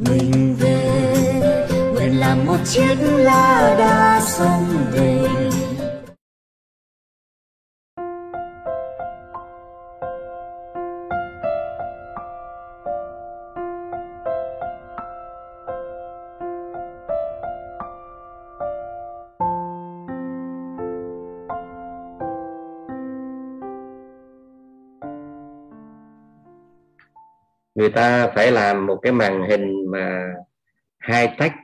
mình về. Nguyện làm một chiếc lá đa sông về. Người ta phải làm một cái màn hình mà hai tách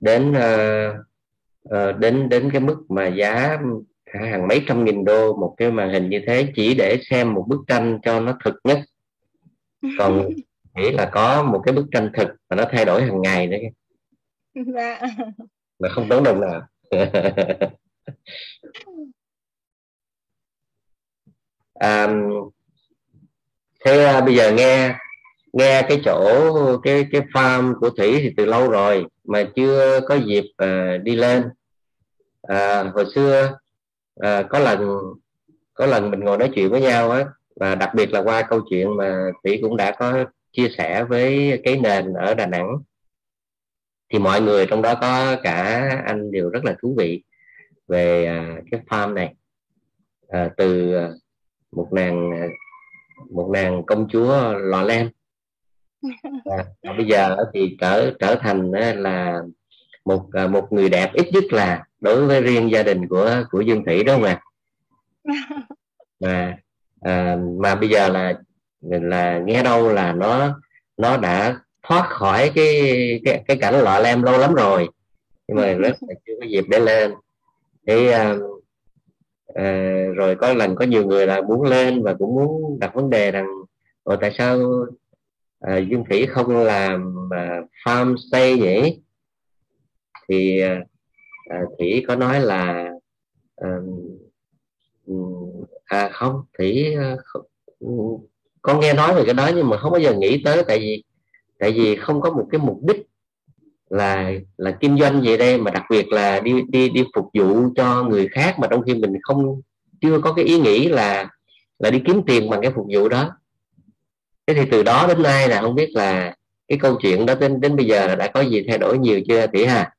đến uh, đến đến cái mức mà giá hàng mấy trăm nghìn đô một cái màn hình như thế chỉ để xem một bức tranh cho nó thực nhất. Còn chỉ là có một cái bức tranh thực mà nó thay đổi hàng ngày đấy dạ. mà không tốn đồng nào. À, thế à, bây giờ nghe nghe cái chỗ cái cái farm của thủy thì từ lâu rồi mà chưa có dịp uh, đi lên. À, hồi xưa à, có lần có lần mình ngồi nói chuyện với nhau á và đặc biệt là qua câu chuyện mà thủy cũng đã có chia sẻ với cái nền ở đà nẵng thì mọi người trong đó có cả anh đều rất là thú vị về à, cái farm này. À, từ à, một nàng à, một nàng công chúa lò lem à, bây giờ thì trở trở thành là một à, một người đẹp ít nhất là đối với riêng gia đình của của Dương Thủy đó mà mà à, mà bây giờ là là nghe đâu là nó nó đã thoát khỏi cái cái, cái cảnh lọ lem lâu lắm rồi. Nhưng mà rất là chưa có dịp để lên. Thì à, à, rồi có lần có nhiều người là muốn lên và cũng muốn đặt vấn đề rằng tại sao à, Dương Thủy không làm à, farm stay nhỉ? Thì à, à Thủy có nói là à, à không Thủy à, không, con nghe nói về cái đó nhưng mà không bao giờ nghĩ tới tại vì tại vì không có một cái mục đích là là kinh doanh gì đây mà đặc biệt là đi đi đi phục vụ cho người khác mà trong khi mình không chưa có cái ý nghĩ là là đi kiếm tiền bằng cái phục vụ đó thế thì từ đó đến nay là không biết là cái câu chuyện đó đến đến bây giờ là đã có gì thay đổi nhiều chưa tỷ hà?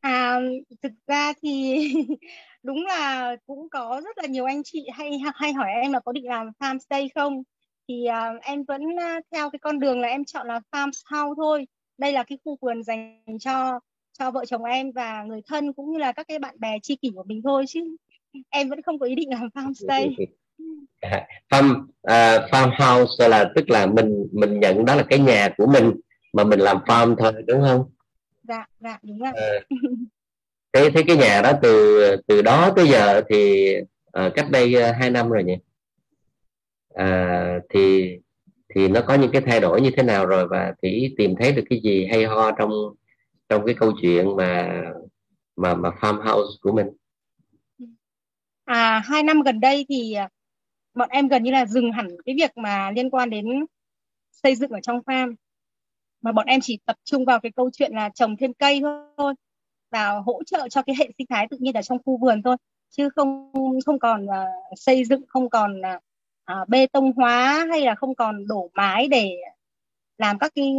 À thực ra thì đúng là cũng có rất là nhiều anh chị hay hay hỏi em là có định làm farm stay không? Thì uh, em vẫn uh, theo cái con đường là em chọn là farm house thôi. Đây là cái khu vườn dành cho cho vợ chồng em và người thân cũng như là các cái bạn bè tri kỷ của mình thôi chứ em vẫn không có ý định làm farm stay farm uh, farm house là tức là mình mình nhận đó là cái nhà của mình mà mình làm farm thôi đúng không? Dạ dạ đúng rồi à, thế thế cái nhà đó từ từ đó tới giờ thì uh, cách đây uh, 2 năm rồi nhỉ? À, thì thì nó có những cái thay đổi như thế nào rồi và thì tìm thấy được cái gì hay ho trong trong cái câu chuyện mà mà mà farm house của mình? À hai năm gần đây thì bọn em gần như là dừng hẳn cái việc mà liên quan đến xây dựng ở trong farm. Mà bọn em chỉ tập trung vào cái câu chuyện là trồng thêm cây thôi và hỗ trợ cho cái hệ sinh thái tự nhiên ở trong khu vườn thôi. Chứ không không còn uh, xây dựng không còn uh, bê tông hóa hay là không còn đổ mái để làm các cái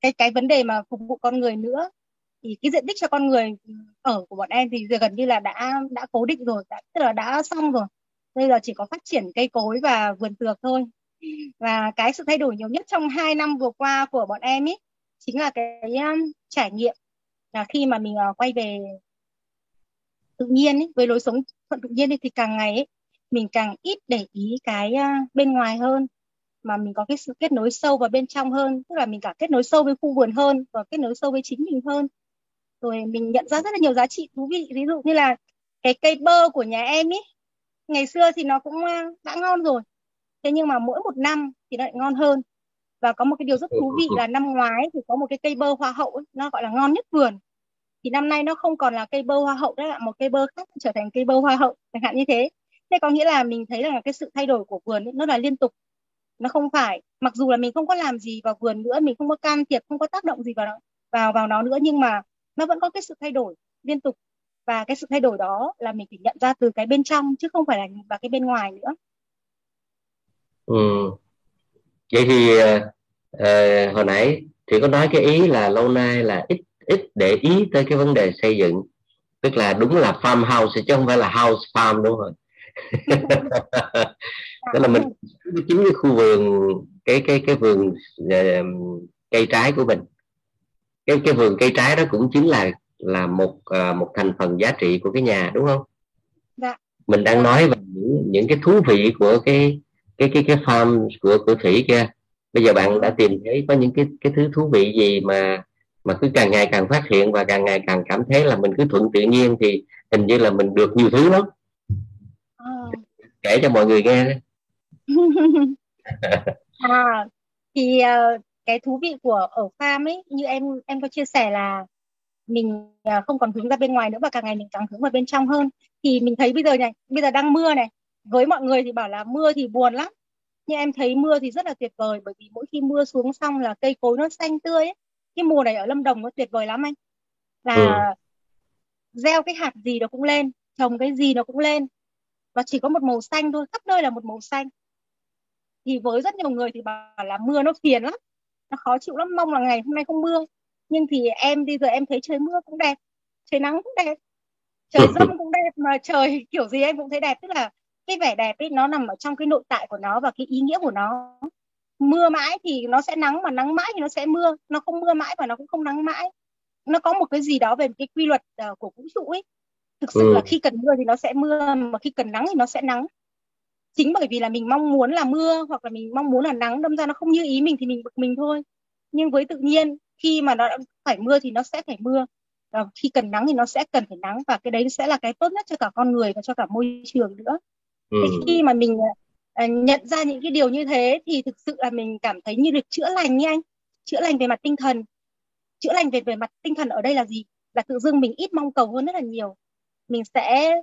cái cái vấn đề mà phục vụ con người nữa. Thì cái diện tích cho con người ở của bọn em thì gần như là đã đã cố định rồi đã, tức là đã xong rồi bây giờ chỉ có phát triển cây cối và vườn tược thôi. Và cái sự thay đổi nhiều nhất trong hai năm vừa qua của bọn em ý chính là cái um, trải nghiệm là khi mà mình uh, quay về tự nhiên ý, với lối sống thuận tự nhiên ý, thì càng ngày ý, mình càng ít để ý cái uh, bên ngoài hơn mà mình có cái sự kết nối sâu vào bên trong hơn. Tức là mình cả kết nối sâu với khu vườn hơn và kết nối sâu với chính mình hơn. Rồi mình nhận ra rất là nhiều giá trị thú vị. Ví dụ như là cái cây bơ của nhà em ý ngày xưa thì nó cũng đã ngon rồi thế nhưng mà mỗi một năm thì nó lại ngon hơn. Và có một cái điều rất thú vị là năm ngoái thì có một cái cây bơ hoa hậu ấy, nó gọi là ngon nhất vườn. Thì năm nay nó không còn là cây bơ hoa hậu đấy là một cây bơ khác trở thành cây bơ hoa hậu chẳng hạn như thế. Thế có nghĩa là mình thấy là cái sự thay đổi của vườn ấy, nó là liên tục. Nó không phải mặc dù là mình không có làm gì vào vườn nữa mình không có can thiệp không có tác động gì vào nó, vào vào nó nữa nhưng mà nó vẫn có cái sự thay đổi liên tục và cái sự thay đổi đó là mình phải nhận ra từ cái bên trong chứ không phải là vào cái bên ngoài nữa. Ừ. vậy thì à, hồi nãy thì có nói cái ý là lâu nay là ít ít để ý tới cái vấn đề xây dựng. Tức là đúng là farm house chứ không phải là house farm đúng không tức là mình chính cái khu vườn cái cái cái vườn uh, cây trái của mình. Cái cái vườn cây trái đó cũng chính là là một uh, một thành phần giá trị của cái nhà đúng không dạ. mình đang nói về những những cái thú vị của cái cái cái cái farm của của thủy kia bây giờ bạn đã tìm thấy có những cái cái thứ thú vị gì mà mà cứ càng ngày càng phát hiện và càng ngày càng cảm thấy là mình cứ thuận tự nhiên thì hình như là mình được nhiều thứ lắm à. kể cho mọi người nghe à thì uh, cái thú vị của ở farm ấy như em em có chia sẻ là mình uh, không còn hướng ra bên ngoài nữa và càng ngày mình càng hướng vào bên trong hơn. Thì mình thấy bây giờ này bây giờ đang mưa này. Với mọi người thì bảo là mưa thì buồn lắm. Nhưng em thấy mưa thì rất là tuyệt vời bởi vì mỗi khi mưa xuống xong là cây cối nó xanh tươi ấy. cái mùa này ở Lâm Đồng nó tuyệt vời lắm anh. Là ừ. gieo cái hạt gì nó cũng lên trồng cái gì nó cũng lên. Và chỉ có một màu xanh thôi khắp nơi là một màu xanh. Thì với rất nhiều người thì bảo là mưa nó phiền lắm. Nó khó chịu lắm mong là ngày hôm nay không mưa nhưng thì em bây giờ em thấy trời mưa cũng đẹp trời nắng cũng đẹp trời rông cũng đẹp mà trời kiểu gì em cũng thấy đẹp. Tức là cái vẻ đẹp ấy nó nằm ở trong cái nội tại của nó và cái ý nghĩa của nó. Mưa mãi thì nó sẽ nắng mà nắng mãi thì nó sẽ mưa. Nó không mưa mãi và nó cũng không nắng mãi. Nó có một cái gì đó về cái quy luật uh, của vũ trụ ấy. Thực sự ừ. là khi cần mưa thì nó sẽ mưa mà khi cần nắng thì nó sẽ nắng. Chính bởi vì là mình mong muốn là mưa hoặc là mình mong muốn là nắng đâm ra nó không như ý mình thì mình bực mình thôi. Nhưng với tự nhiên khi mà nó phải mưa thì nó sẽ phải mưa. Và khi cần nắng thì nó sẽ cần phải nắng và cái đấy sẽ là cái tốt nhất cho cả con người và cho cả môi trường nữa. Ừ. thì khi mà mình uh, nhận ra những cái điều như thế thì thực sự là mình cảm thấy như được chữa lành như anh. Chữa lành về mặt tinh thần. Chữa lành về về mặt tinh thần ở đây là gì? Là tự dưng mình ít mong cầu hơn rất là nhiều. Mình sẽ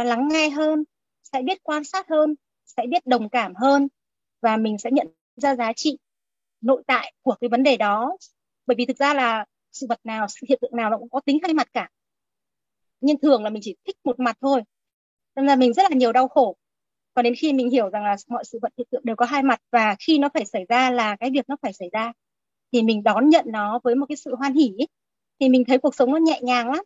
uh, lắng nghe hơn sẽ biết quan sát hơn sẽ biết đồng cảm hơn và mình sẽ nhận ra giá trị nội tại của cái vấn đề đó bởi vì thực ra là sự vật nào, sự hiện tượng nào nó cũng có tính hai mặt cả. Nhưng thường là mình chỉ thích một mặt thôi. Nên là mình rất là nhiều đau khổ. Còn đến khi mình hiểu rằng là mọi sự vật, hiện tượng đều có hai mặt và khi nó phải xảy ra là cái việc nó phải xảy ra, thì mình đón nhận nó với một cái sự hoan hỉ thì mình thấy cuộc sống nó nhẹ nhàng lắm.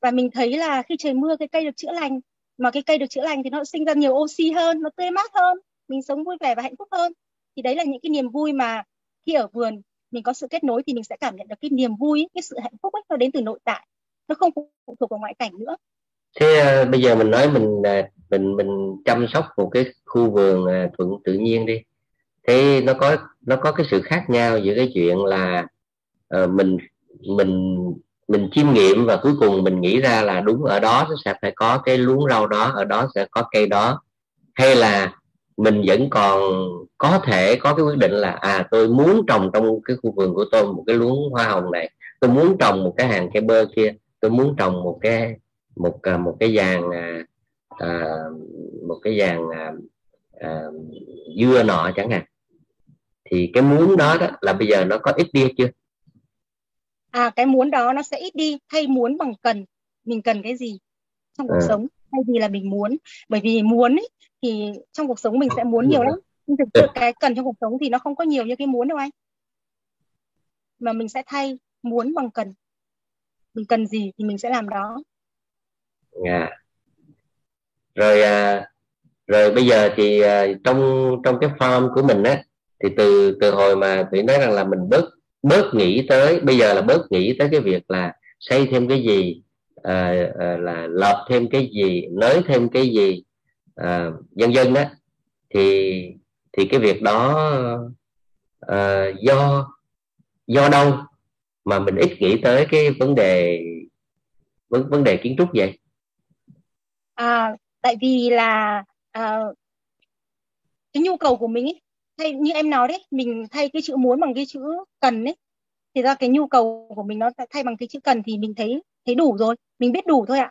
Và mình thấy là khi trời mưa, cái cây được chữa lành, mà cái cây được chữa lành thì nó sinh ra nhiều oxy hơn, nó tươi mát hơn, mình sống vui vẻ và hạnh phúc hơn. Thì đấy là những cái niềm vui mà khi ở vườn mình có sự kết nối thì mình sẽ cảm nhận được cái niềm vui cái sự hạnh phúc ấy nó đến từ nội tại nó không phụ thuộc vào ngoại cảnh nữa. Thế uh, bây giờ mình nói mình uh, mình mình chăm sóc một cái khu vườn uh, thuận tự nhiên đi. Thế nó có nó có cái sự khác nhau giữa cái chuyện là uh, mình mình mình chiêm nghiệm và cuối cùng mình nghĩ ra là đúng ở đó sẽ phải có cái luống rau đó ở đó sẽ có cây đó. Hay là mình vẫn còn có thể có cái quyết định là à tôi muốn trồng trong cái khu vườn của tôi một cái luống hoa hồng này tôi muốn trồng một cái hàng cây bơ kia tôi muốn trồng một cái một à, một cái dàn à, à, một cái dàn à, à, dưa nọ chẳng hạn. Thì cái muốn đó đó là bây giờ nó có ít đi chưa? À cái muốn đó nó sẽ ít đi thay muốn bằng cần. Mình cần cái gì trong cuộc à. sống? Thay vì là mình muốn. Bởi vì muốn ấy, thì trong cuộc sống mình sẽ muốn nhiều lắm nhưng thực sự cái cần trong cuộc sống thì nó không có nhiều như cái muốn đâu anh mà mình sẽ thay muốn bằng cần mình cần gì thì mình sẽ làm đó. Dạ. rồi à, rồi bây giờ thì à, trong trong cái farm của mình á thì từ từ hồi mà tụi nói rằng là mình bớt bớt nghĩ tới bây giờ là bớt nghĩ tới cái việc là xây thêm cái gì à, à, là lợp thêm cái gì nới thêm cái gì à, dân dân đó thì thì cái việc đó à, do do đâu mà mình ít nghĩ tới cái vấn đề vấn vấn đề kiến trúc vậy? À, tại vì là à, cái nhu cầu của mình ấy, thay như em nói đấy mình thay cái chữ muốn bằng cái chữ cần đấy thì ra cái nhu cầu của mình nó thay bằng cái chữ cần thì mình thấy thấy đủ rồi mình biết đủ thôi ạ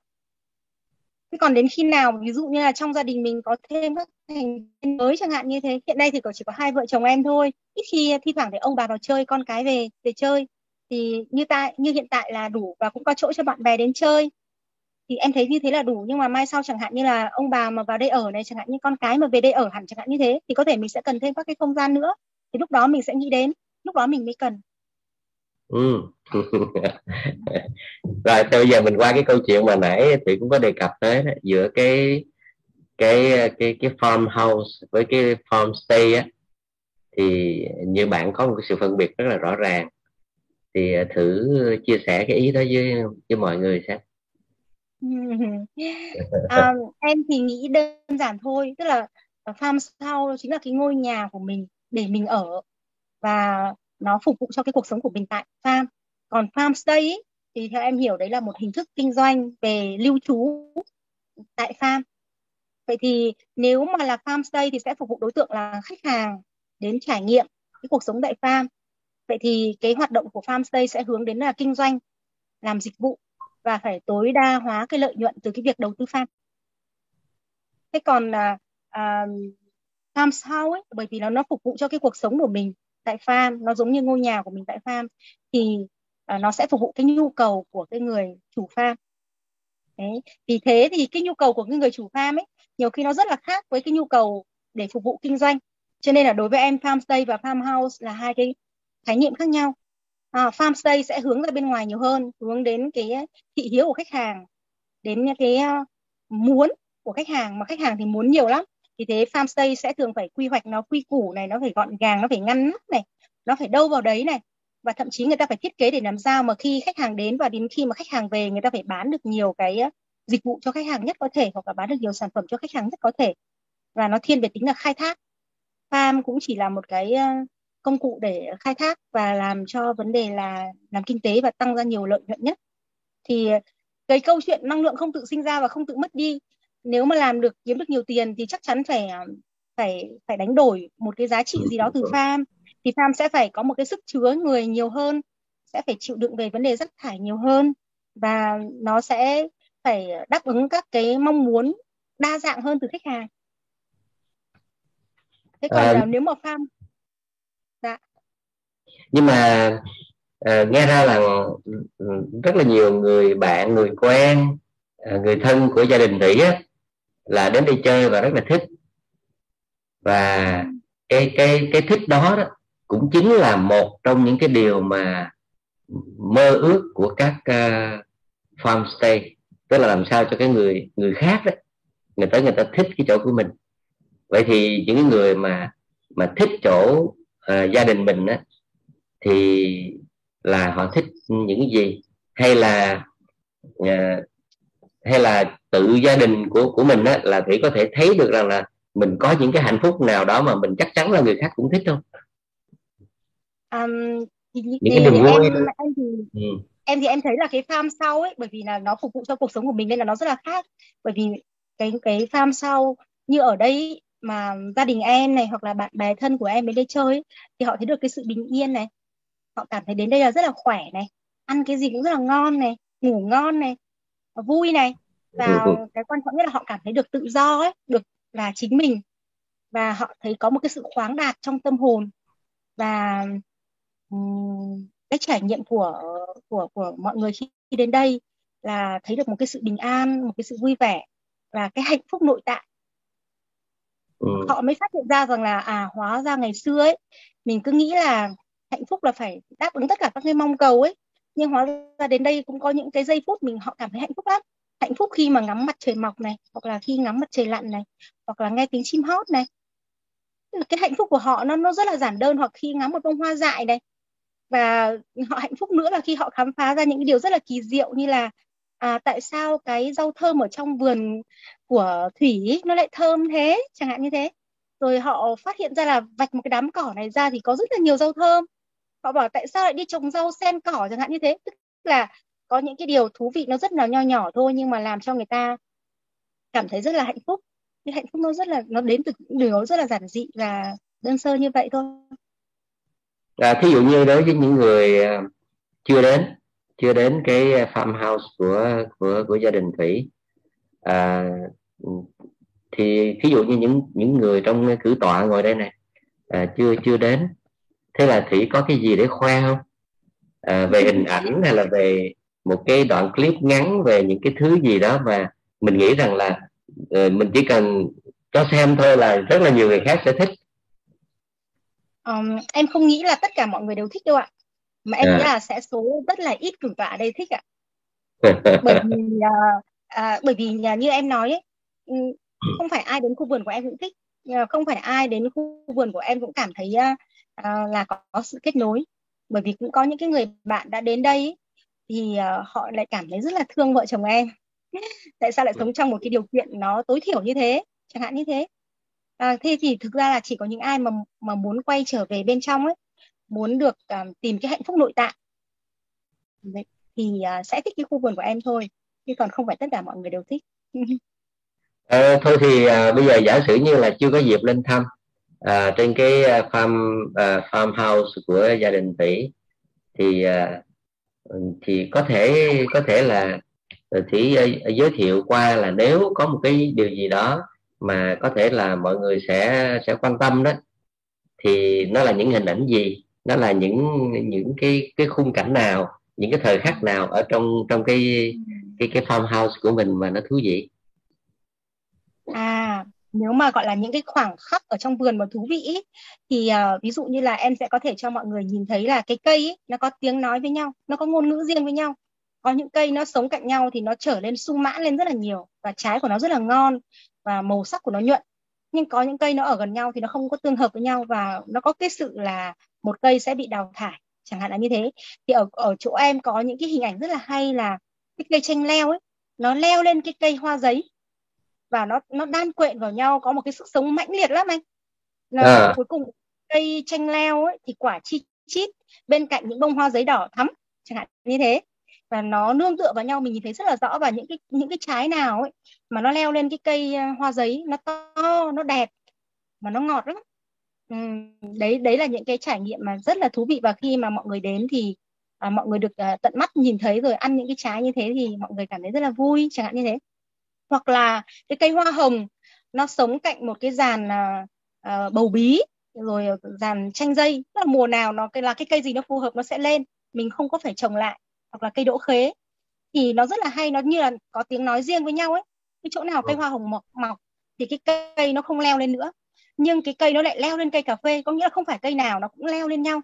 thế còn đến khi nào, ví dụ như là trong gia đình mình có thêm các thành viên mới chẳng hạn như thế, hiện nay thì chỉ có hai vợ chồng em thôi. Ít khi thi thoảng thì ông bà vào chơi, con cái về về chơi. Thì như tại như hiện tại là đủ và cũng có chỗ cho bạn bè đến chơi. Thì em thấy như thế là đủ, nhưng mà mai sau chẳng hạn như là ông bà mà vào đây ở này, chẳng hạn như con cái mà về đây ở hẳn chẳng hạn như thế, thì có thể mình sẽ cần thêm các cái không gian nữa. Thì lúc đó mình sẽ nghĩ đến, lúc đó mình mới cần. Ừ. rồi bây giờ mình qua cái câu chuyện mà nãy thì cũng có đề cập tới đó, giữa cái cái cái cái farmhouse với cái farmstay á thì như bạn có một cái sự phân biệt rất là rõ ràng. Thì à, thử chia sẻ cái ý đó với với mọi người xem. À, em thì nghĩ đơn giản thôi tức là farmhouse chính là cái ngôi nhà của mình để mình ở và nó phục vụ cho cái cuộc sống của mình tại farm còn farmstay ấy, thì theo em hiểu đấy là một hình thức kinh doanh về lưu trú tại farm. Vậy thì nếu mà là farmstay thì sẽ phục vụ đối tượng là khách hàng đến trải nghiệm cái cuộc sống tại farm. Vậy thì cái hoạt động của farmstay sẽ hướng đến là kinh doanh làm dịch vụ và phải tối đa hóa cái lợi nhuận từ cái việc đầu tư farm. Thế còn à, là uh, farm house ấy bởi vì nó nó phục vụ cho cái cuộc sống của mình tại farm nó giống như ngôi nhà của mình tại farm thì à, nó sẽ phục vụ cái nhu cầu của cái người chủ farm. Đấy. vì thế thì cái nhu cầu của cái người chủ farm ấy nhiều khi nó rất là khác với cái nhu cầu để phục vụ kinh doanh. Cho nên là đối với em farmstay và farmhouse là hai cái khái niệm khác nhau. À, farmstay sẽ hướng ra bên ngoài nhiều hơn hướng đến cái thị hiếu của khách hàng đến cái à, muốn của khách hàng mà khách hàng thì muốn nhiều lắm. Thì thế farmstay sẽ thường phải quy hoạch nó quy củ này nó phải gọn gàng nó phải ngăn nắp này nó phải đâu vào đấy này và thậm chí người ta phải thiết kế để làm sao mà khi khách hàng đến và đến khi mà khách hàng về người ta phải bán được nhiều cái dịch vụ cho khách hàng nhất có thể hoặc là bán được nhiều sản phẩm cho khách hàng nhất có thể. Và nó thiên về tính là khai thác. Farm cũng chỉ là một cái công cụ để khai thác và làm cho vấn đề là làm kinh tế và tăng ra nhiều lợi nhuận nhất. Thì cái câu chuyện năng lượng không tự sinh ra và không tự mất đi nếu mà làm được kiếm được nhiều tiền thì chắc chắn phải phải phải đánh đổi một cái giá trị gì đó từ farm thì farm sẽ phải có một cái sức chứa người nhiều hơn sẽ phải chịu đựng về vấn đề rác thải nhiều hơn và nó sẽ phải đáp ứng các cái mong muốn đa dạng hơn từ khách hàng. Thế còn à, nếu mà farm dạ. Nhưng mà à, nghe ra là ừ, rất là nhiều người bạn người quen à, người thân của gia đình thủy á là đến đi chơi và rất là thích. Và cái cái cái thích đó, đó cũng chính là một trong những cái điều mà mơ ước của các ờ, uh, farmstay tức là làm sao cho cái người người khác đó người ta người ta thích cái chỗ của mình. Vậy thì những người mà mà thích chỗ uh, gia đình mình á thì là họ thích những cái gì? Hay là uh, hay là tự gia đình của của mình á là thủy có thể thấy được rằng là mình có những cái hạnh phúc nào đó mà mình chắc chắn là người khác cũng thích không? Um, thì, những thì, cái vui em, em thì ừ. em thì em thấy là cái farm sau ấy bởi vì là nó phục vụ cho cuộc sống của mình nên là nó rất là khác. Bởi vì cái cái farm sau như ở đây mà gia đình em này hoặc là bạn bè thân của em đến đây chơi ấy, thì họ thấy được cái sự bình yên này. Họ cảm thấy đến đây là rất là khỏe này ăn cái gì cũng rất là ngon này ngủ ngon này vui này. Và ừ, ừ. cái quan trọng nhất là họ cảm thấy được tự do ấy được là chính mình. Và họ thấy có một cái sự khoáng đạt trong tâm hồn. Và cái trải nghiệm của của của mọi người khi đến đây là thấy được một cái sự bình an một cái sự vui vẻ và cái hạnh phúc nội tại. Ừ. họ mới phát hiện ra rằng là à hóa ra ngày xưa ấy mình cứ nghĩ là hạnh phúc là phải đáp ứng tất cả các cái mong cầu ấy nhưng hóa ra đến đây cũng có những cái giây phút mình họ cảm thấy hạnh phúc lắm. Hạnh phúc khi mà ngắm mặt trời mọc này hoặc là khi ngắm mặt trời lặn này hoặc là nghe tiếng chim hót này. Cái hạnh phúc của họ nó nó rất là giản đơn hoặc khi ngắm một bông hoa dại này và họ hạnh phúc nữa là khi họ khám phá ra những cái điều rất là kỳ diệu như là à, tại sao cái rau thơm ở trong vườn của thủy nó lại thơm thế chẳng hạn như thế. Rồi họ phát hiện ra là vạch một cái đám cỏ này ra thì có rất là nhiều rau thơm. Họ bảo tại sao lại đi trồng rau sen cỏ chẳng hạn như thế. Tức là có những cái điều thú vị nó rất là nho nhỏ thôi nhưng mà làm cho người ta cảm thấy rất là hạnh phúc. Cái hạnh phúc nó rất là nó đến từ những điều rất là giản dị và đơn sơ như vậy thôi à, thí dụ như đối với những người à, chưa đến chưa đến cái farmhouse của của của gia đình thủy à, thì thí dụ như những những người trong cử tọa ngồi đây này à, chưa chưa đến thế là thủy có cái gì để khoe không? À, về hình ảnh hay là về một cái đoạn clip ngắn về những cái thứ gì đó mà mình nghĩ rằng là uh, mình chỉ cần cho xem thôi là rất là nhiều người khác sẽ thích um, em không nghĩ là tất cả mọi người đều thích đâu ạ. Mà em à. nghĩ là sẽ số rất là ít cử tọa ở đây thích ạ. Bởi vì uh, uh, bởi vì uh, như em nói ấy, ừ, không phải ai đến khu vườn của em cũng thích. Uh, không phải ai đến khu vườn của em cũng cảm thấy uh, là có, sự kết nối. Bởi vì cũng có những cái người bạn đã đến đây thì uh, họ lại cảm thấy rất là thương vợ chồng em. Tại sao lại sống trong một cái điều kiện nó tối thiểu như thế chẳng hạn như thế à, thế thì thực ra là chỉ có những ai mà mà muốn quay trở về bên trong ấy muốn được à, tìm cái hạnh phúc nội tại. Thì à, sẽ thích cái khu vườn của em thôi chứ còn không phải tất cả mọi người đều thích. À, thôi thì à, bây giờ giả sử như là chưa có dịp lên thăm à, trên cái à, farm à, farm house của gia đình tỷ thì à, thì có thể có thể là à, thì à, giới thiệu qua là nếu có một cái điều gì đó mà có thể là mọi người sẽ sẽ quan tâm đó thì nó là những hình ảnh gì? Nó là những những cái cái khung cảnh nào? Những cái thời khắc nào ở trong trong cái cái cái farmhouse của mình mà nó thú vị? À nếu mà gọi là những cái khoảng khắc ở trong vườn mà thú vị ý, thì uh, ví dụ như là em sẽ có thể cho mọi người nhìn thấy là cái cây ý, nó có tiếng nói với nhau nó có ngôn ngữ riêng với nhau. Có những cây nó sống cạnh nhau thì nó trở lên sung mãn lên rất là nhiều và trái của nó rất là ngon và màu sắc của nó nhuận. Nhưng có những cây nó ở gần nhau thì nó không có tương hợp với nhau và nó có cái sự là một cây sẽ bị đào thải chẳng hạn là như thế. Thì ở ở chỗ em có những cái hình ảnh rất là hay là cái cây chanh leo ấy nó leo lên cái cây hoa giấy và nó nó đan quện vào nhau có một cái sức sống mãnh liệt lắm anh. Là à. cuối cùng cây chanh leo ấy thì quả chi chít bên cạnh những bông hoa giấy đỏ thắm chẳng hạn như thế và nó nương tựa vào nhau mình nhìn thấy rất là rõ và những cái những cái trái nào ấy mà nó leo lên cái cây ờ, hoa giấy nó to nó đẹp mà nó ngọt lắm. Ừ, đấy đấy là những cái trải nghiệm mà rất là thú vị. Và khi mà mọi người đến thì à, mọi người được à, tận mắt nhìn thấy rồi ăn những cái trái như thế thì mọi người cảm thấy rất là vui chẳng hạn như thế. Hoặc là cái cây hoa hồng nó sống cạnh một cái dàn à, à, bầu bí rồi ờ, dàn chanh dây. Tức là mùa nào nó là cái cây gì nó phù hợp nó sẽ lên mình không có phải trồng lại hoặc là cây đỗ khế thì nó rất là hay nó như là có tiếng nói riêng với nhau ấy. Cái chỗ nào cây hoa hồng mọc mọc thì cái cây nó không leo lên nữa. Nhưng cái cây nó lại leo lên cây cà phê có nghĩa là không phải cây nào nó cũng leo lên nhau.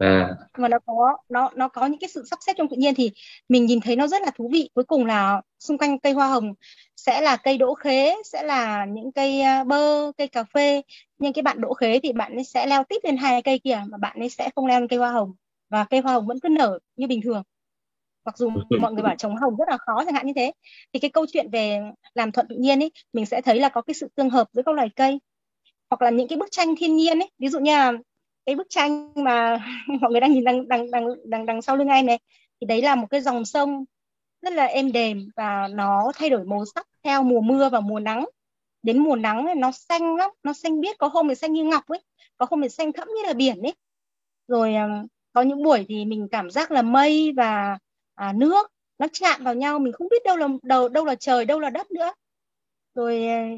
À. mà nó có nó nó có những cái sự sắp xếp trong tự nhiên thì mình nhìn thấy nó rất là thú vị. Cuối cùng là xung quanh cây hoa hồng sẽ là cây đỗ khế sẽ là những cây à, bơ cây cà phê. Nhưng cái bạn đỗ khế thì bạn ấy sẽ leo tiếp lên hai cây kia mà bạn ấy sẽ không leo lên cây hoa hồng và cây hoa hồng vẫn cứ nở như bình thường. Mặc dù mọi người bảo trồng hồng rất là khó chẳng hạn như thế thì cái câu chuyện về làm thuận tự nhiên ấy mình sẽ thấy là có cái sự tương hợp giữa các loài cây. Hoặc là những cái bức tranh thiên nhiên ấy ví dụ như là cái bức tranh mà mọi người đang nhìn đằng đằng đằng đằng đằng sau lưng em này thì đấy là một cái dòng sông rất là êm đềm và nó thay đổi màu sắc theo mùa mưa và mùa nắng. Đến mùa nắng ấy, nó xanh lắm nó xanh biếc có hôm thì xanh như ngọc ấy có hôm thì xanh thẫm như là biển ấy. Rồi có những buổi thì mình cảm giác là mây và à, nước nó chạm vào nhau mình không biết đâu là đâu đâu là trời đâu là đất nữa. Rồi à,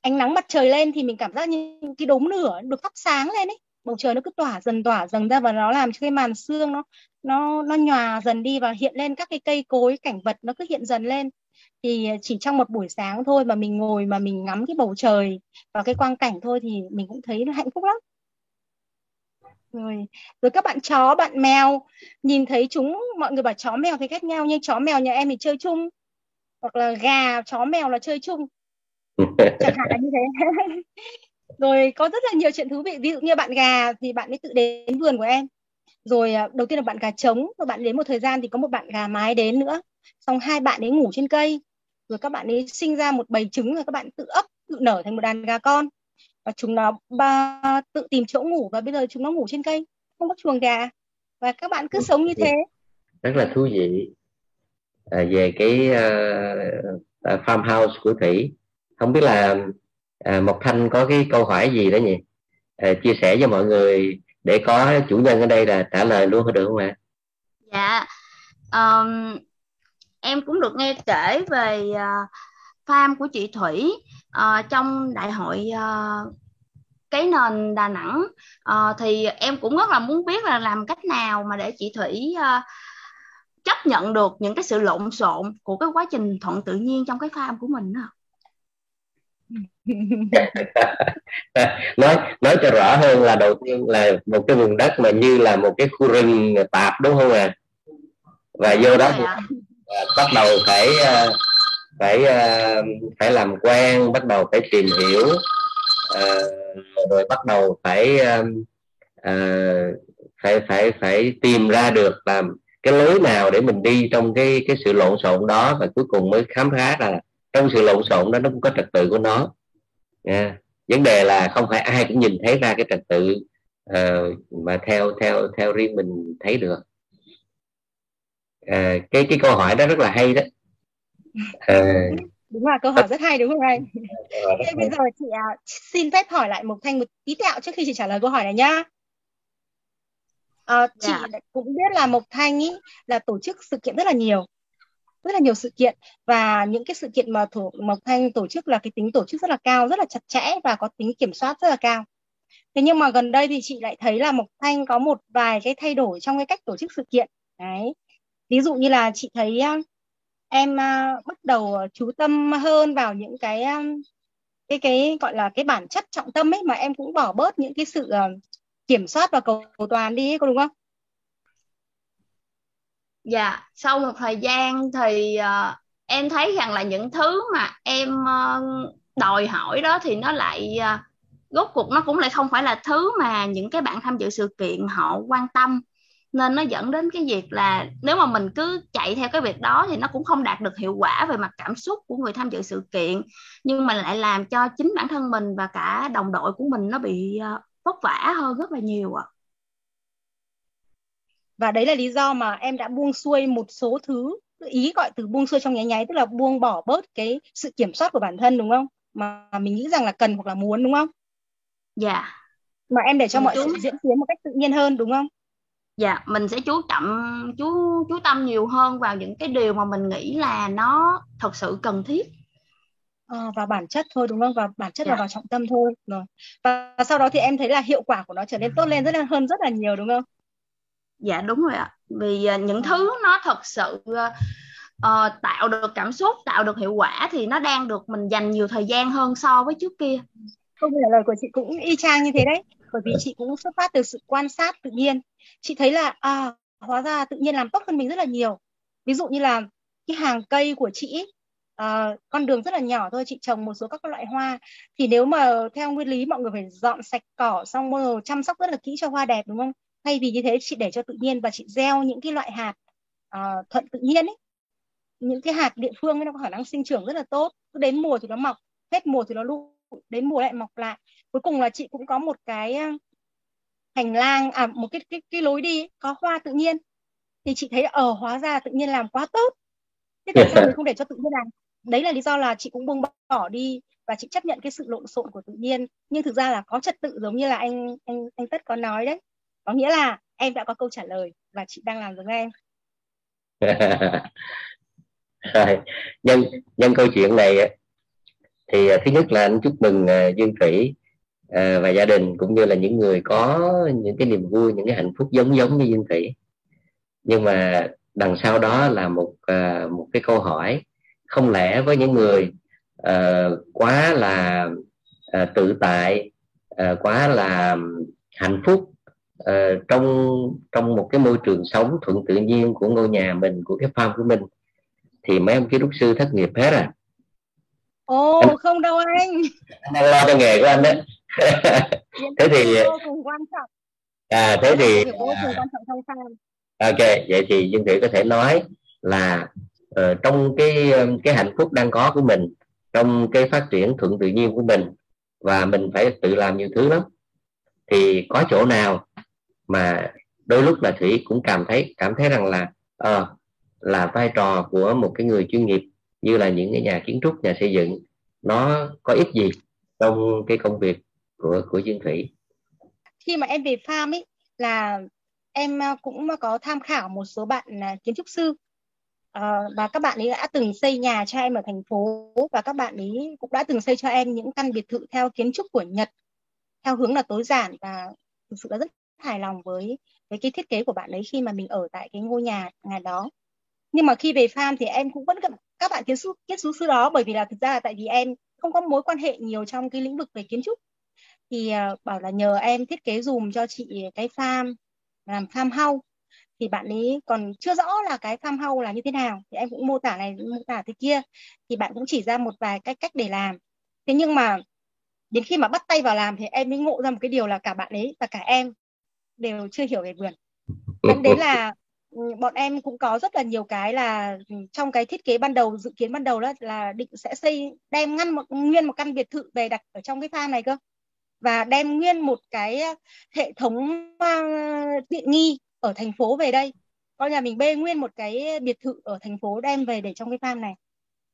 ánh nắng mặt trời lên thì mình cảm giác như cái đốm lửa được thắp sáng lên ấy. Bầu trời nó cứ tỏa dần tỏa dần ra và nó làm cho cái màn xương nó nó nó nhòa dần đi và hiện lên các cái cây cối cảnh vật nó cứ hiện dần lên. Thì chỉ trong một buổi sáng thôi mà mình ngồi mà mình ngắm cái bầu trời và cái quang cảnh thôi thì mình cũng thấy hạnh phúc lắm rồi. Rồi các bạn chó bạn mèo. Nhìn thấy chúng mọi người bảo chó mèo thì ghét nhau nhưng chó mèo nhà em thì chơi chung. Hoặc là gà chó mèo là chơi chung. Chẳng hạn như thế. Rồi có rất là nhiều chuyện thú vị. Ví dụ như bạn gà thì bạn ấy tự đến vườn của em. Rồi à, đầu tiên là bạn gà trống. Rồi bạn đến một thời gian thì có một bạn gà mái đến nữa. Xong hai bạn ấy ngủ trên cây. Rồi các bạn ấy sinh ra một bầy trứng rồi các bạn tự ấp tự nở thành một đàn gà con và chúng nó ba tự tìm chỗ ngủ và bây giờ chúng nó ngủ trên cây không có chuồng gà. Và các bạn cứ sống như thế. Rất là thú vị. À, về cái uh, farmhouse của thủy không biết là à, Mộc Thanh có cái câu hỏi gì đó nhỉ? À, chia sẻ cho mọi người để có chủ nhân ở đây là trả lời luôn được không ạ? Dạ, um, em cũng được nghe kể về uh, farm của chị Thủy uh, trong đại hội uh, cái nền Đà Nẵng uh, thì em cũng rất là muốn biết là làm cách nào mà để chị Thủy uh, chấp nhận được những cái sự lộn xộn của cái quá trình thuận tự nhiên trong cái farm của mình đó. nói nói cho rõ hơn là đầu tiên là một cái vùng đất mà như là một cái khu rừng tạp đúng không ạ à? và vô đó thì, bắt đầu phải ờ, phải uh, phải làm quen bắt đầu phải tìm hiểu uh, rồi bắt đầu phải uh, phải phải phải tìm ra được làm cái lối nào để mình đi trong cái cái sự lộn xộn đó và cuối cùng mới khám phá là trong sự lộn xộn đó nó cũng có trật tự của nó. Yeah. vấn đề là không phải ai cũng nhìn thấy ra cái trật tự uh, mà theo theo theo riêng mình thấy được. Uh, cái cái câu hỏi đó rất là hay đó đúng là câu hỏi rất hay đúng không anh? Thế bây giờ chị uh, xin phép hỏi lại một thanh một tí tẹo trước khi chị trả lời câu hỏi này nhá. Uh, chị. Dạ. cũng biết là Mộc Thanh ý là tổ chức sự kiện rất là nhiều rất là nhiều sự kiện. Và những cái sự kiện mà thủ Mộc Thanh tổ chức là cái tính tổ chức rất là cao rất là chặt chẽ và có tính kiểm soát rất là cao. Thế nhưng mà gần đây thì chị lại thấy là Mộc Thanh có một vài cái thay đổi trong cái cách tổ chức sự kiện. Đấy. Ví dụ như là chị thấy em uh, bắt đầu ờ, chú tâm hơn vào những cái ờ, cái cái gọi là cái bản chất trọng tâm ấy mà em cũng bỏ bớt những cái sự uh, kiểm soát và cầu, toàn đi có đúng không? Dạ, sau một thời gian thì uh, em thấy rằng là những thứ mà em uh, đòi hỏi đó thì nó lại uh, rốt cuộc nó cũng lại không phải là thứ mà những cái bạn tham dự sự kiện họ quan tâm nên nó dẫn đến cái việc là nếu mà mình cứ chạy theo cái việc đó thì nó cũng không đạt được hiệu quả về mặt cảm xúc của người tham dự sự kiện nhưng mà lại làm cho chính bản thân mình và cả đồng đội của mình nó bị uh, vất vả hơn rất là nhiều ạ. Và đấy là lý do mà em đã buông xuôi một số thứ ý gọi từ buông xuôi trong nháy nháy tức là buông bỏ bớt cái sự kiểm soát của bản thân đúng không? Mà mình nghĩ rằng là cần hoặc là muốn đúng không? Dạ. Yeah. mà em để cho mọi sự diễn tiến một cách tự nhiên hơn đúng không dạ mình sẽ chú trọng chú chú tâm nhiều hơn vào những cái điều mà mình nghĩ là nó thật sự cần thiết. À, và bản chất thôi đúng không? Và bản chất yeah. là dạ. vào trọng tâm thôi. Rồi. Và sau đó thì em thấy là hiệu quả của nó trở nên tốt lên rất là hơn rất là nhiều đúng không? Dạ đúng rồi ạ. Vì uh, những thứ nó thật sự uh, tạo được cảm xúc tạo được hiệu quả thì nó đang được mình dành nhiều thời gian hơn so với trước kia. Câu trả lời của chị cũng y chang như thế đấy. Bởi vì chị cũng xuất phát từ sự quan sát tự nhiên chị thấy là à hóa ra tự nhiên làm tốt hơn mình rất là nhiều. Ví dụ như là cái hàng cây của chị uh, con đường rất là nhỏ thôi chị trồng một số các loại hoa. Thì nếu mà theo nguyên lý mọi người phải dọn sạch cỏ xong rồi chăm sóc rất là kỹ cho hoa đẹp đúng không? Thay vì như thế chị để cho tự nhiên và chị gieo những cái loại hạt uh, thuận tự nhiên ấy những cái hạt địa phương ấy nó có khả năng sinh trưởng rất là tốt. Cứ đến mùa thì nó mọc hết mùa thì nó lụi đến mùa lại mọc lại. Cuối cùng là chị cũng có một cái hành lang à một cái cái cái lối đi có hoa tự nhiên. Thì chị thấy ở hóa ra tự nhiên làm quá tốt. Thế tại sao mình không để cho tự nhiên làm? Đấy là lý do là chị cũng buông bỏ đi và chị chấp nhận cái sự lộn xộn của tự nhiên. Nhưng thực ra là có trật tự giống như là anh anh anh tất có nói đấy. Có nghĩa là em đã có câu trả lời và chị đang làm giống em. Nhân nhân câu chuyện này thì à, thứ nhất là anh chúc mừng à, Dương Thủy à, và gia đình cũng như là những người có những cái niềm vui những cái hạnh phúc giống giống như Dương Thủy. Nhưng mà đằng sau đó là một một cái câu hỏi. Không lẽ với những người uh, quá là uh, tự tại uh, quá là hạnh phúc uh, trong trong một cái môi trường sống thuận tự nhiên của ngôi nhà mình của cái farm của mình thì mấy ông kiến trúc sư thất nghiệp hết à? Ồ anh, không đâu anh. Anh đang lo cho nghề của anh đấy thế thì quan trọng. À thế thì farm ok vậy thì dương thị có thể nói là uh, trong cái cái hạnh phúc đang có của mình trong cái phát triển thuận tự nhiên của mình và mình phải tự làm nhiều thứ lắm thì có chỗ nào mà đôi lúc là thủy cũng cảm thấy cảm thấy rằng là uh, là vai trò của một cái người chuyên nghiệp như là những cái nhà kiến trúc nhà xây dựng nó có ích gì trong cái công việc của của Dương Thủy. Khi mà em về farm ấy, là em ờ, cũng có tham khảo một số bạn ờ, kiến trúc sư. Ờ, và các bạn ấy đã từng xây nhà cho em ở thành phố, và các bạn ấy cũng đã từng xây cho em những căn biệt thự theo kiến trúc của Nhật, theo hướng là tối giản, và thực sự là rất hài lòng với với cái thiết kế của bạn ấy khi mà mình ở tại cái ngôi nhà ngày đó. Nhưng mà khi về farm thì em cũng vẫn gặp các bạn kiến trúc kiến trúc sư đó, bởi vì là thực ra là tại vì em không có mối quan hệ nhiều trong cái lĩnh vực về kiến trúc thì uh, bảo là nhờ em thiết kế dùm cho chị cái farm làm farm house. Thì bạn ấy còn chưa rõ là cái farm house là như thế nào. Thì em cũng mô tả này mô tả thế kia. Thì bạn cũng chỉ ra một vài cách cách để làm. Thế nhưng mà đến khi mà bắt tay vào làm thì em mới ngộ ra một cái điều là cả bạn ấy và cả em đều chưa hiểu về vườn. Dẫn đến là ừ, bọn em cũng có rất là nhiều cái là ừ, trong cái thiết kế ban đầu dự kiến ban đầu đó là định sẽ xây đem ngăn một nguyên một căn biệt thự về đặt ở trong cái farm này cơ và đem nguyên một cái hệ thống tiện nghi ở thành phố về đây. Coi nhà mình bê nguyên một cái biệt thự ở thành phố đem về để trong cái farm này.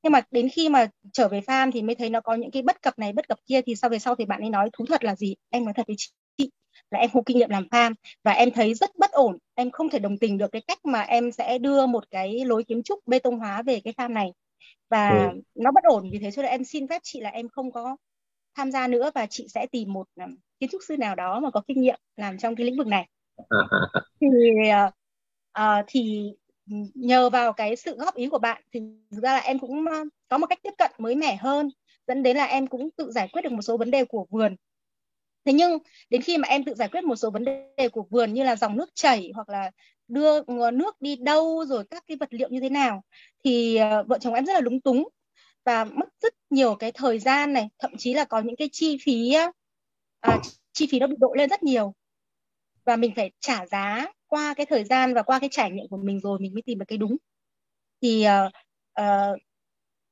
Nhưng mà đến khi mà trở về farm thì mới thấy nó có những cái bất cập này bất cập kia thì sau về sau thì bạn ấy nói thú thật là gì? Em nói thật với chị là em không kinh nghiệm làm farm và em thấy rất bất ổn. Em không thể đồng tình được cái cách mà em sẽ đưa một cái lối kiến trúc bê tông hóa về cái farm này. Và ừ. nó bất ổn vì thế cho nên em xin phép chị là em không có tham gia nữa và chị sẽ tìm một um, kiến trúc sư nào đó mà có kinh nghiệm làm trong cái lĩnh vực này. Thì uh, thì nhờ vào cái sự góp ý của bạn thì thực ra là em cũng có một cách tiếp cận mới mẻ hơn dẫn đến là em cũng tự giải quyết được một số vấn đề của vườn. Thế nhưng đến khi mà em tự giải quyết một số vấn đề của vườn như là dòng nước chảy hoặc là đưa nước đi đâu rồi các cái vật liệu như thế nào thì vợ chồng em rất là lúng túng và mất rất nhiều cái thời gian này thậm chí là có những cái chi phí à, chi phí nó bị đội lên rất nhiều. Và mình phải trả giá qua cái thời gian và qua cái trải nghiệm của mình rồi mình mới tìm được cái đúng. Thì uh, uh,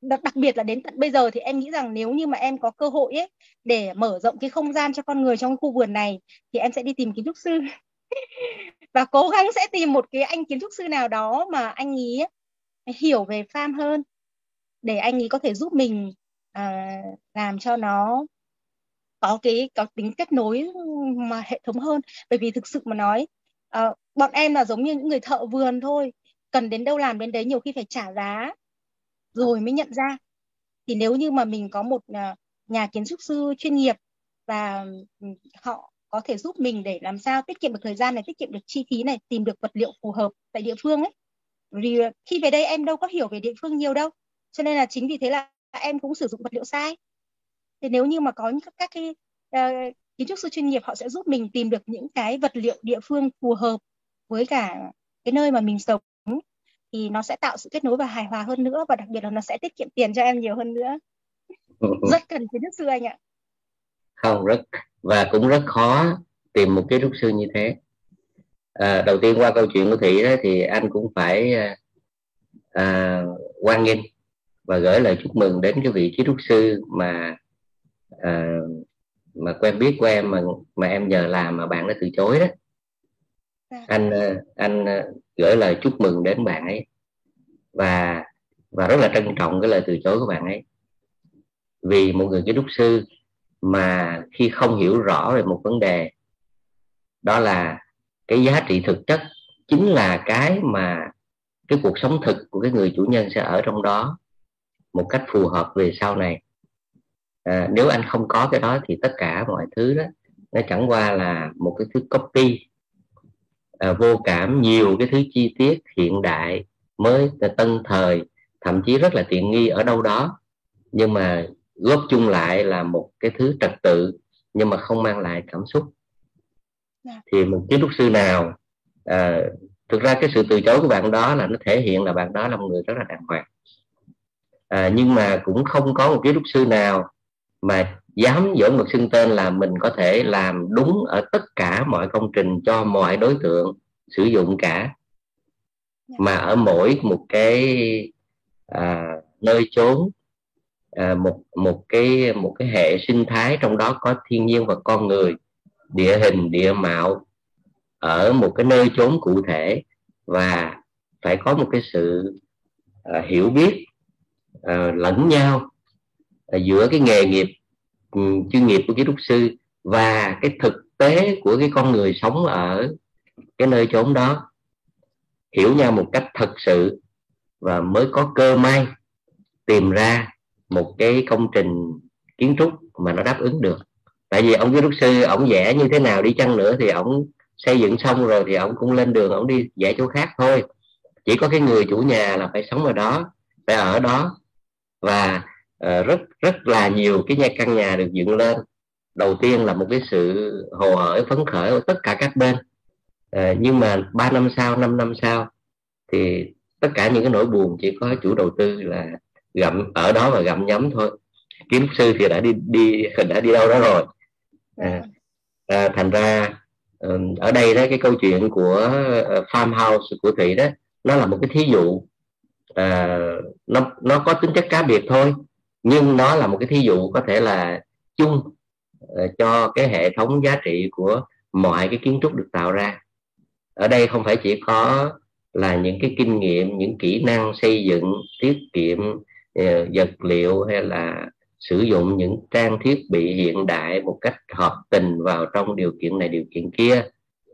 đặc, đặc biệt là đến tận bây giờ thì em nghĩ rằng nếu như mà em có cơ hội ấy để mở rộng cái không gian cho con người trong khu vườn này thì em sẽ đi tìm kiến trúc sư. Và cố gắng sẽ tìm một cái anh kiến trúc sư nào đó mà anh ý hiểu về farm hơn để anh ấy có thể giúp mình à, làm cho nó có cái có tính kết nối mà hệ thống hơn. Bởi vì thực sự mà nói à, bọn em là giống như những người thợ vườn thôi. Cần đến đâu làm đến đấy nhiều khi phải trả giá rồi mới nhận ra. Thì nếu như mà mình có một à, nhà kiến trúc sư chuyên nghiệp và ừ, họ có thể giúp mình để làm sao tiết kiệm được thời gian này tiết kiệm được chi phí này tìm được vật liệu phù hợp tại địa phương ấy. Vì khi về đây em đâu có hiểu về địa phương nhiều đâu cho nên là chính vì thế là em cũng sử dụng vật liệu sai. Thì nếu như mà có những các, các cái uh, kiến trúc sư chuyên nghiệp họ sẽ giúp mình tìm được những cái vật liệu địa phương phù hợp với cả cái nơi mà mình sống thì nó sẽ tạo sự kết nối và hài hòa hơn nữa và đặc biệt là nó sẽ tiết kiệm tiền cho em nhiều hơn nữa. Ừ, ừ. rất cần kiến trúc sư anh ạ. Không rất và cũng rất khó tìm một kiến trúc sư như thế. À, đầu tiên qua câu chuyện của thị đó thì anh cũng phải à, à quan nghênh và gửi lời chúc mừng đến cái vị kiến trúc sư mà à, mà quen biết của em mà mà em nhờ làm mà bạn đã từ chối đó. Dạ. anh à, anh à, gửi lời chúc mừng đến bạn ấy. Và và rất là trân trọng cái lời từ chối của bạn ấy. Vì một người kiến trúc sư mà khi không hiểu rõ về một vấn đề đó là cái giá trị thực chất chính là cái mà cái cuộc sống thực của cái người chủ nhân sẽ ở trong đó một cách phù hợp về sau này. À, nếu anh không có cái đó thì tất cả mọi thứ đó nó chẳng qua là một cái thứ copy. À, vô cảm nhiều cái thứ chi tiết hiện đại mới tân thời thậm chí rất là tiện nghi ở đâu đó. Nhưng mà góp chung lại là một cái thứ trật tự nhưng mà không mang lại cảm xúc. Dạ. thì một kiến trúc sư nào à, thực ra cái sự từ chối của bạn đó là nó thể hiện là bạn đó là một người rất là đàng hoàng à, nhưng mà cũng không có một kiến trúc sư nào mà dám dỗ ngược xưng tên là mình có thể làm đúng ở tất cả mọi công trình cho mọi đối tượng sử dụng cả dạ. mà ở mỗi một cái à, nơi chốn à, một một cái một cái hệ sinh thái trong đó có thiên nhiên và con người địa hình địa mạo ở một cái nơi chốn cụ thể và phải có một cái sự à, hiểu biết À, lẫn nhau à, giữa cái nghề nghiệp um, chuyên nghiệp của kiến trúc sư và cái thực tế của cái con người sống ở cái nơi chốn đó. Hiểu nhau một cách thật sự và mới có cơ may tìm ra một cái công trình kiến trúc mà nó đáp ứng được. Tại vì ông kiến trúc sư ổng vẽ như thế nào đi chăng nữa thì ổng xây dựng xong rồi thì ổng cũng lên đường ổng đi vẽ chỗ khác thôi. Chỉ có cái người chủ nhà là phải sống ở đó phải ở đó. Và uh, rất rất là nhiều cái nhà căn nhà được dựng lên. Đầu tiên là một cái sự hồ hởi phấn khởi ở tất cả các bên. Uh, nhưng mà 3 năm sau 5 năm sau thì tất cả những cái nỗi buồn chỉ có chủ đầu tư là gặm ở đó và gặm nhấm thôi. Kiến trúc sư thì đã đi đi đã đi đâu đó rồi. À, à, thành ra ở đây đó cái câu chuyện của uh, farmhouse của thị đó nó là một cái thí dụ à, nó nó có tính chất cá biệt thôi nhưng nó là một cái thí dụ có thể là chung ờ, cho cái hệ thống giá trị của mọi cái kiến trúc được tạo ra. Ở đây không phải chỉ có là những cái kinh nghiệm những kỹ năng xây dựng tiết kiệm ờ, vật liệu hay là sử dụng những trang thiết bị hiện đại một cách hợp tình vào trong điều kiện này điều kiện kia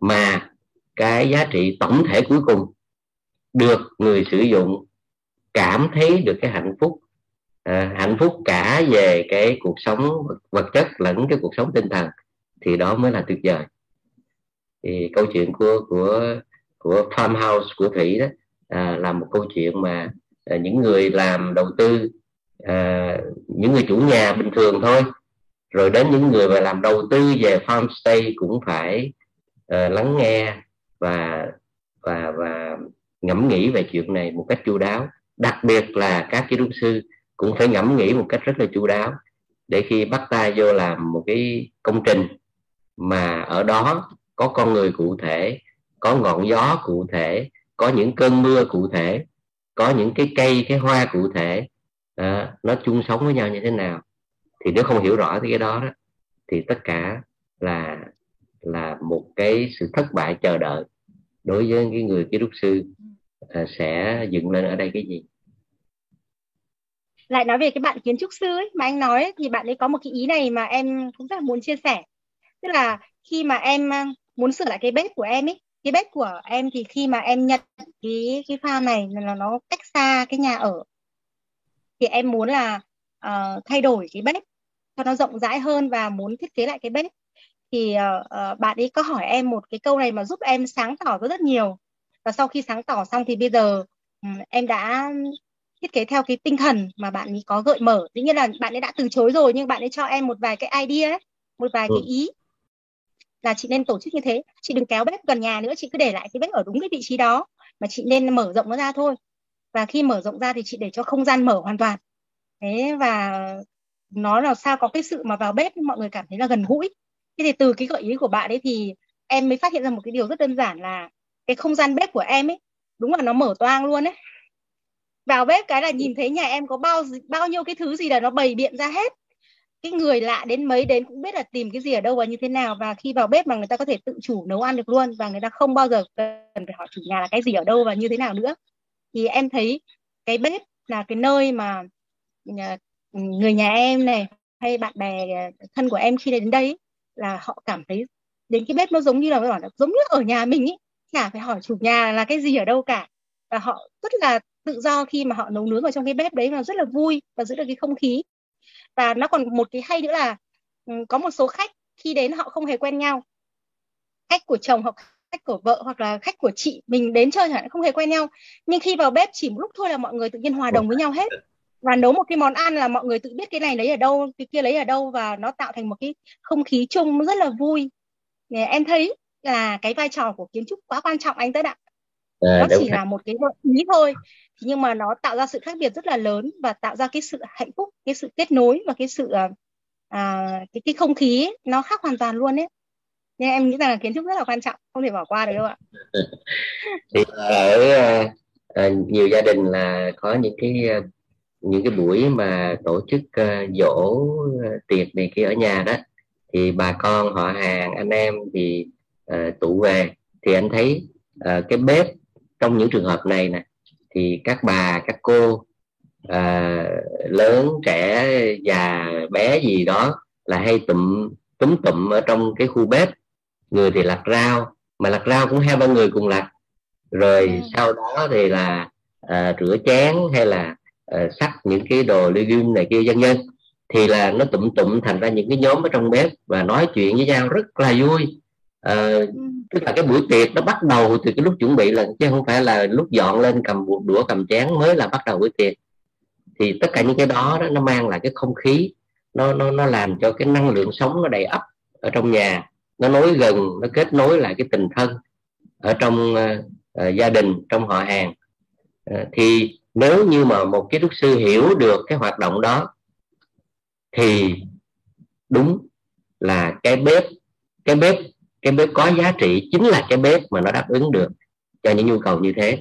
mà cái giá trị tổng thể cuối cùng được người sử dụng cảm thấy được cái hạnh phúc. À, hạnh phúc cả về cái cuộc sống vật chất lẫn cái cuộc sống tinh thần thì đó mới là tuyệt vời. Thì câu chuyện của của của farmhouse của thủy đó à, là một câu chuyện mà à, những người làm đầu tư à, những người chủ nhà bình thường thôi. Rồi đến những người mà làm đầu tư về farmstay cũng phải à, lắng nghe và và và ngẫm nghĩ về chuyện này một cách chu đáo đặc biệt là các kiến trúc sư cũng phải ngẫm nghĩ một cách rất là chu đáo để khi bắt tay vô làm một cái công trình mà ở đó có con người cụ thể có ngọn gió cụ thể có những cơn mưa cụ thể có những cái cây cái hoa cụ thể à, nó chung sống với nhau như thế nào. Thì nếu không hiểu rõ cái đó đó thì tất cả là là một cái sự thất bại chờ đợi đối với cái người kiến trúc sư. Ờ, sẽ dựng lên ở đây cái gì? Lại nói về cái bạn kiến trúc sư ấy mà anh nói ấy, thì bạn ấy có một cái ý này mà em cũng rất là muốn chia sẻ. Tức là khi mà em ờ, muốn sửa lại cái bếp của em ấy cái bếp của em thì khi mà em nhận cái cái pha này là nó cách xa cái nhà ở thì em muốn là uh, thay đổi cái bếp cho nó rộng rãi hơn và muốn thiết kế lại cái bếp. Thì uh, uh, bạn ấy có hỏi em một cái câu này mà giúp em sáng tỏ rất rất nhiều và sau khi sáng tỏ xong thì bây giờ um, em đã thiết kế theo cái tinh thần mà bạn ấy có gợi mở. Dĩ nhiên là bạn ấy đã từ chối rồi nhưng bạn ấy cho em một vài cái idea ấy, một vài ừ. cái ý là chị nên tổ chức như thế. Chị đừng kéo bếp gần nhà nữa chị cứ để lại cái bếp ở đúng cái vị trí đó mà chị nên mở rộng nó ra thôi. Và khi mở rộng ra thì chị để cho không gian mở hoàn toàn. Thế và nó là sao có cái sự mà vào bếp mọi người cảm thấy là gần gũi. Thế thì từ cái gợi ý của bạn ấy thì em mới phát hiện ra một cái điều rất đơn giản là cái không gian bếp của em ấy, đúng là nó mở toang luôn ấy. Vào bếp cái là nhìn thấy nhà em có bao bao nhiêu cái thứ gì là nó bày biện ra hết. Cái người lạ đến mấy đến cũng biết là tìm cái gì ở đâu và như thế nào. Và khi vào bếp mà người ta có thể tự chủ nấu ăn được luôn và người ta không bao giờ cần phải hỏi chủ nhà là cái gì ở đâu và như thế nào nữa. Thì em thấy cái bếp là cái nơi mà ờ, người nhà em này hay bạn bè ờ, thân của em khi đến đây là họ cảm thấy đến cái bếp nó giống như là bảo là giống như ở nhà mình ý chả phải hỏi chủ nhà là cái gì ở đâu cả. Và họ rất là tự do khi mà họ nấu nướng ở trong cái bếp đấy và rất là vui và giữ được cái không khí. Và nó còn một cái hay nữa là ừ, có một số khách khi đến họ không hề quen nhau. Khách của chồng hoặc khách của vợ hoặc là khách của chị mình đến chơi chẳng không hề quen nhau. Nhưng khi vào bếp chỉ một lúc thôi là mọi người tự nhiên hòa đồng với nhau hết. Và nấu một cái món ăn là mọi người tự biết cái này lấy ở đâu, cái kia lấy ở đâu và nó tạo thành một cái không khí chung rất là vui. Em thấy là cái vai trò của kiến trúc quá quan trọng anh tất ạ. À, nó chỉ là một cái gợi ý thôi. Nhưng mà nó tạo ra sự khác biệt rất là lớn và tạo ra cái sự hạnh phúc cái sự kết nối và cái sự à, à cái cái không khí ấy, nó khác hoàn toàn luôn đấy nên em nghĩ rằng là kiến trúc rất là quan trọng không thể bỏ qua được đâu ạ. Thì ở à, nhiều gia đình là có những cái những cái buổi mà tổ chức uh, dỗ tiệc này kia ở nhà đó. Thì bà con họ hàng anh em thì uh, tụ về thì anh thấy uh, cái bếp trong những trường hợp này nè thì các bà các cô uh, lớn trẻ già bé gì đó là hay tụm túm tụm ở trong cái khu bếp. Người thì lặt rau mà lặt rau cũng hai ba người cùng lặt. Rồi ừ. sau đó thì là uh, rửa chén hay là uh, sắc những cái đồ legume này kia dân dân thì là nó tụm tụm thành ra những cái nhóm ở trong bếp và nói chuyện với nhau rất là vui uh, tức là cái buổi tiệc nó bắt đầu từ cái lúc chuẩn bị là chứ không phải là lúc dọn lên cầm đũa cầm chén mới là bắt đầu buổi tiệc. Thì tất cả những cái đó, đó nó mang lại cái không khí nó nó nó làm cho cái năng lượng sống nó đầy ắp ở trong nhà nó nối gần nó kết nối lại cái tình thân ở trong uh, uh, gia đình trong họ hàng. Uh, thì nếu như mà một kiến trúc sư hiểu được cái hoạt động đó thì đúng là cái bếp cái bếp cái bếp có giá trị chính là cái bếp mà nó đáp ứng được cho những nhu cầu như thế.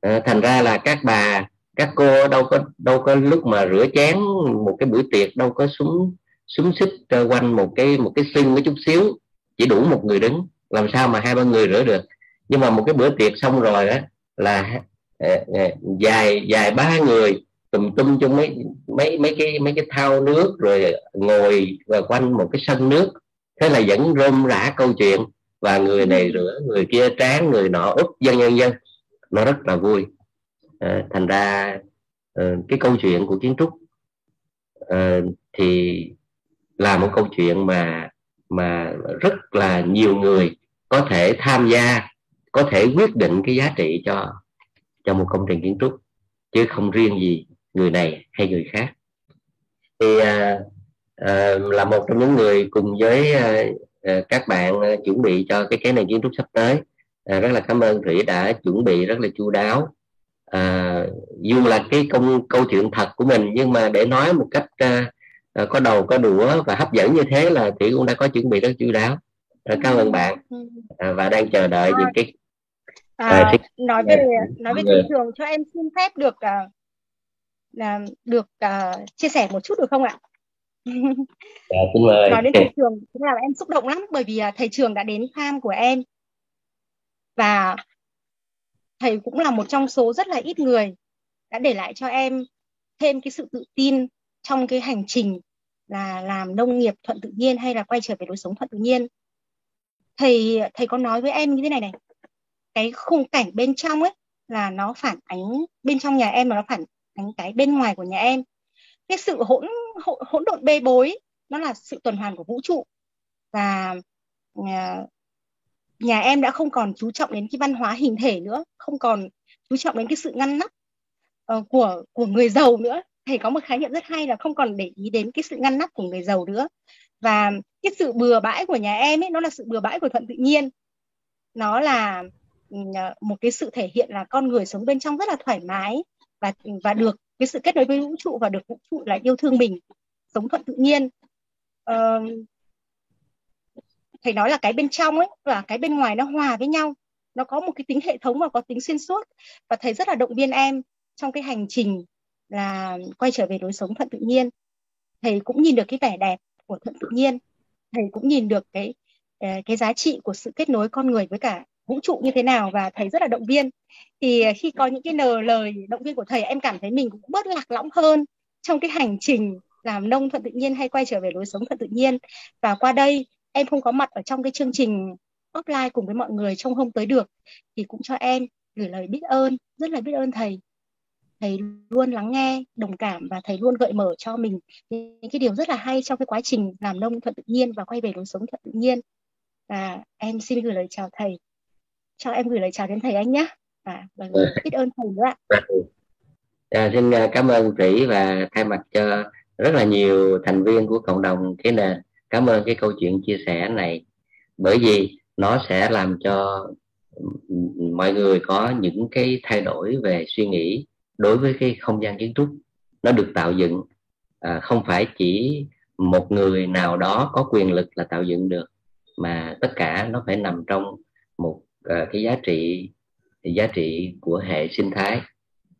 À, thành ra là các bà các cô đâu có đâu có lúc mà rửa chén một cái bữa tiệc đâu có súng súng xích quanh một cái một cái sưng với chút xíu chỉ đủ một người đứng. Làm sao mà hai ba người rửa được? Nhưng mà một cái bữa tiệc xong rồi á là à, à, dài dài ba người tùm tum trong mấy mấy mấy cái mấy cái thao nước rồi ngồi và quanh một cái sân nước thế là vẫn rôm rã câu chuyện và người này rửa người kia tráng người nọ úp dân dân dân nó rất là vui. À, thành ra à, cái câu chuyện của kiến trúc à, thì là một câu chuyện mà mà rất là nhiều người có thể tham gia có thể quyết định cái giá trị cho cho một công trình kiến trúc chứ không riêng gì người này hay người khác. Thì à, à, là một trong những người cùng với à, các bạn à, chuẩn bị cho cái cái này kiến trúc sắp tới. À, rất là cảm ơn thủy đã chuẩn bị rất là chu đáo. À, dù là cái công câu chuyện thật của mình nhưng mà để nói một cách à, có đầu có đũa và hấp dẫn như thế là thủy cũng đã có chuẩn bị rất chu đáo. À, cảm ơn bạn. À, và đang chờ đợi những cái à, à, nói về nói về thị trường cho em xin phép được uh, là được uh, chia sẻ một chút được không ạ? Dạ, xin mời. Nói đến thầy. trường cũng làm em xúc động lắm bởi vì thầy trường đã đến farm của em. Và thầy cũng là một trong số rất là ít người đã để lại cho em thêm cái sự tự tin trong cái hành trình là làm nông nghiệp thuận tự nhiên hay là quay trở về lối sống thuận tự nhiên. Thầy thầy có nói với em như thế này này cái khung cảnh bên trong ấy là nó phản ánh bên trong nhà em mà nó phản ánh cái bên ngoài của nhà em. Cái sự hỗn hỗn, hỗn độn bê bối. Nó là sự tuần hoàn của vũ trụ. Và nhà, nhà em đã không còn chú trọng đến cái văn hóa hình thể nữa không còn chú trọng đến cái sự ngăn nắp uh, của của người giàu nữa. Thầy có một khái niệm rất hay là không còn để ý đến cái sự ngăn nắp của người giàu nữa. Và cái sự bừa bãi của nhà em ấy nó là sự bừa bãi của thuận tự nhiên. Nó là ừ, à, một cái sự thể hiện là con người sống bên trong rất là thoải mái và và được cái sự kết nối với vũ trụ và được vũ trụ là yêu thương mình sống thuận tự nhiên. Uh, thầy nói là cái bên trong ấy và cái bên ngoài nó hòa với nhau. Nó có một cái tính hệ thống và có tính xuyên suốt. Và thầy rất là động viên em trong cái hành trình là quay trở về lối sống thuận tự nhiên. Thầy cũng nhìn được cái vẻ đẹp của thuận tự nhiên. Thầy cũng nhìn được cái ờ, cái giá trị của sự kết nối con người với cả vũ trụ như thế nào và thầy rất là động viên. Thì à, khi có những cái nờ lời, động viên của thầy, em cảm thấy mình cũng bớt lạc lõng hơn trong cái hành trình làm nông thuận tự nhiên hay quay trở về lối sống thuận tự nhiên. Và qua đây, em không có mặt ở trong cái chương trình offline cùng với mọi người trong hôm tới được, thì cũng cho em gửi lời biết ơn, rất là biết ơn thầy. Thầy luôn lắng nghe, đồng cảm và thầy luôn gợi mở cho mình những cái điều rất là hay trong cái quá trình làm nông thuận tự nhiên và quay về lối sống thuận tự nhiên. Và em xin gửi lời chào thầy cho em gửi lời chào đến thầy anh nhé. À, và biết ơn thầy nữa ạ. À, xin à, cảm ơn thủy và thay mặt cho rất là nhiều thành viên của cộng đồng cái nền. Cảm ơn cái câu chuyện chia sẻ này. Bởi vì nó sẽ làm cho mọi người có những cái thay đổi về suy nghĩ đối với cái không gian kiến trúc. Nó được tạo dựng. À, không phải chỉ một người nào đó có quyền lực là tạo dựng được mà tất cả nó phải nằm trong một uh, cái giá trị giá trị của hệ sinh thái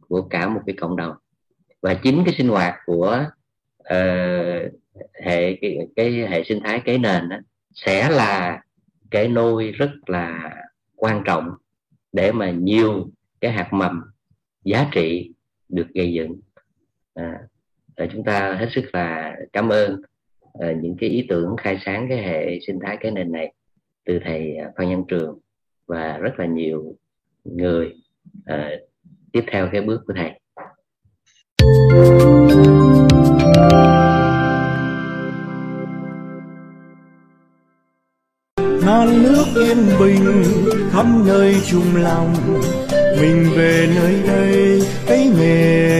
của cả một cái cộng đồng. Và chính cái sinh hoạt của uh, hệ cái, cái hệ sinh thái cái nền đó, sẽ là cái nôi rất là quan trọng để mà nhiều cái hạt mầm giá trị được gây dựng. À, chúng ta hết sức là cảm ơn uh, những cái ý tưởng khai sáng cái hệ sinh thái cái nền này từ thầy Phan Nhân Trường và rất là nhiều người à, tiếp theo cái bước của thầy. Non nước yên bình khắp nơi chung lòng mình về nơi đây cái nghề